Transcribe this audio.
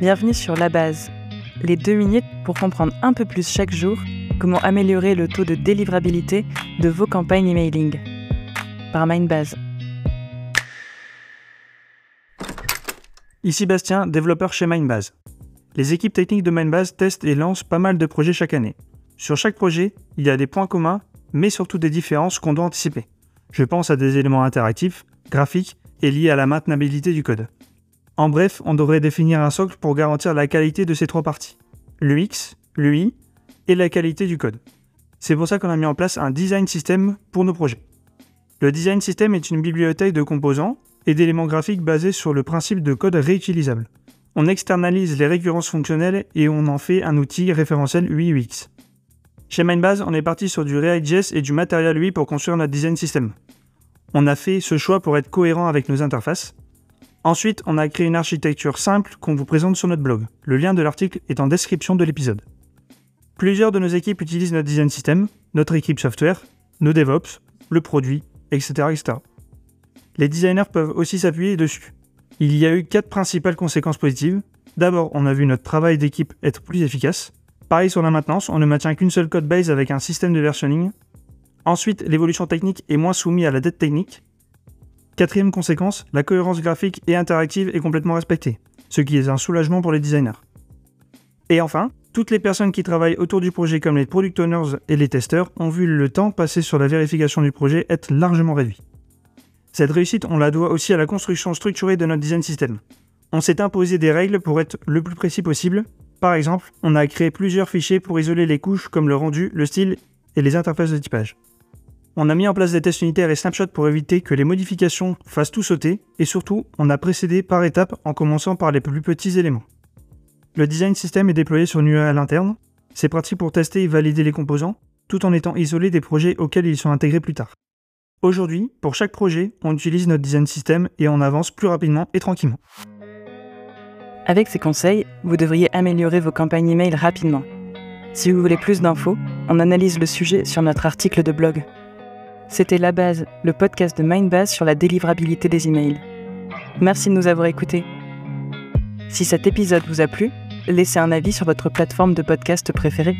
Bienvenue sur La Base, les deux minutes pour comprendre un peu plus chaque jour comment améliorer le taux de délivrabilité de vos campagnes emailing. Par Mindbase. Ici Bastien, développeur chez Mindbase. Les équipes techniques de Mindbase testent et lancent pas mal de projets chaque année. Sur chaque projet, il y a des points communs, mais surtout des différences qu'on doit anticiper. Je pense à des éléments interactifs, graphiques et liés à la maintenabilité du code. En bref, on devrait définir un socle pour garantir la qualité de ces trois parties. L'UX, l'UI et la qualité du code. C'est pour ça qu'on a mis en place un design system pour nos projets. Le design system est une bibliothèque de composants et d'éléments graphiques basés sur le principe de code réutilisable. On externalise les récurrences fonctionnelles et on en fait un outil référentiel UI-UX. Chez Mindbase, on est parti sur du React.js et du Material UI pour construire notre design system. On a fait ce choix pour être cohérent avec nos interfaces, Ensuite, on a créé une architecture simple qu'on vous présente sur notre blog. Le lien de l'article est en description de l'épisode. Plusieurs de nos équipes utilisent notre design system, notre équipe software, nos DevOps, le produit, etc. Les designers peuvent aussi s'appuyer dessus. Il y a eu quatre principales conséquences positives. D'abord, on a vu notre travail d'équipe être plus efficace. Pareil sur la maintenance, on ne maintient qu'une seule code base avec un système de versionning. Ensuite, l'évolution technique est moins soumise à la dette technique. Quatrième conséquence, la cohérence graphique et interactive est complètement respectée, ce qui est un soulagement pour les designers. Et enfin, toutes les personnes qui travaillent autour du projet comme les product owners et les testeurs ont vu le temps passé sur la vérification du projet être largement réduit. Cette réussite, on la doit aussi à la construction structurée de notre design system. On s'est imposé des règles pour être le plus précis possible. Par exemple, on a créé plusieurs fichiers pour isoler les couches comme le rendu, le style et les interfaces de typage. On a mis en place des tests unitaires et snapshots pour éviter que les modifications fassent tout sauter, et surtout, on a précédé par étapes en commençant par les plus petits éléments. Le design system est déployé sur une UI à l'interne, c'est pratique pour tester et valider les composants, tout en étant isolé des projets auxquels ils sont intégrés plus tard. Aujourd'hui, pour chaque projet, on utilise notre design system et on avance plus rapidement et tranquillement. Avec ces conseils, vous devriez améliorer vos campagnes email rapidement. Si vous voulez plus d'infos, on analyse le sujet sur notre article de blog c'était La Base, le podcast de Mindbase sur la délivrabilité des emails. Merci de nous avoir écoutés. Si cet épisode vous a plu, laissez un avis sur votre plateforme de podcast préférée.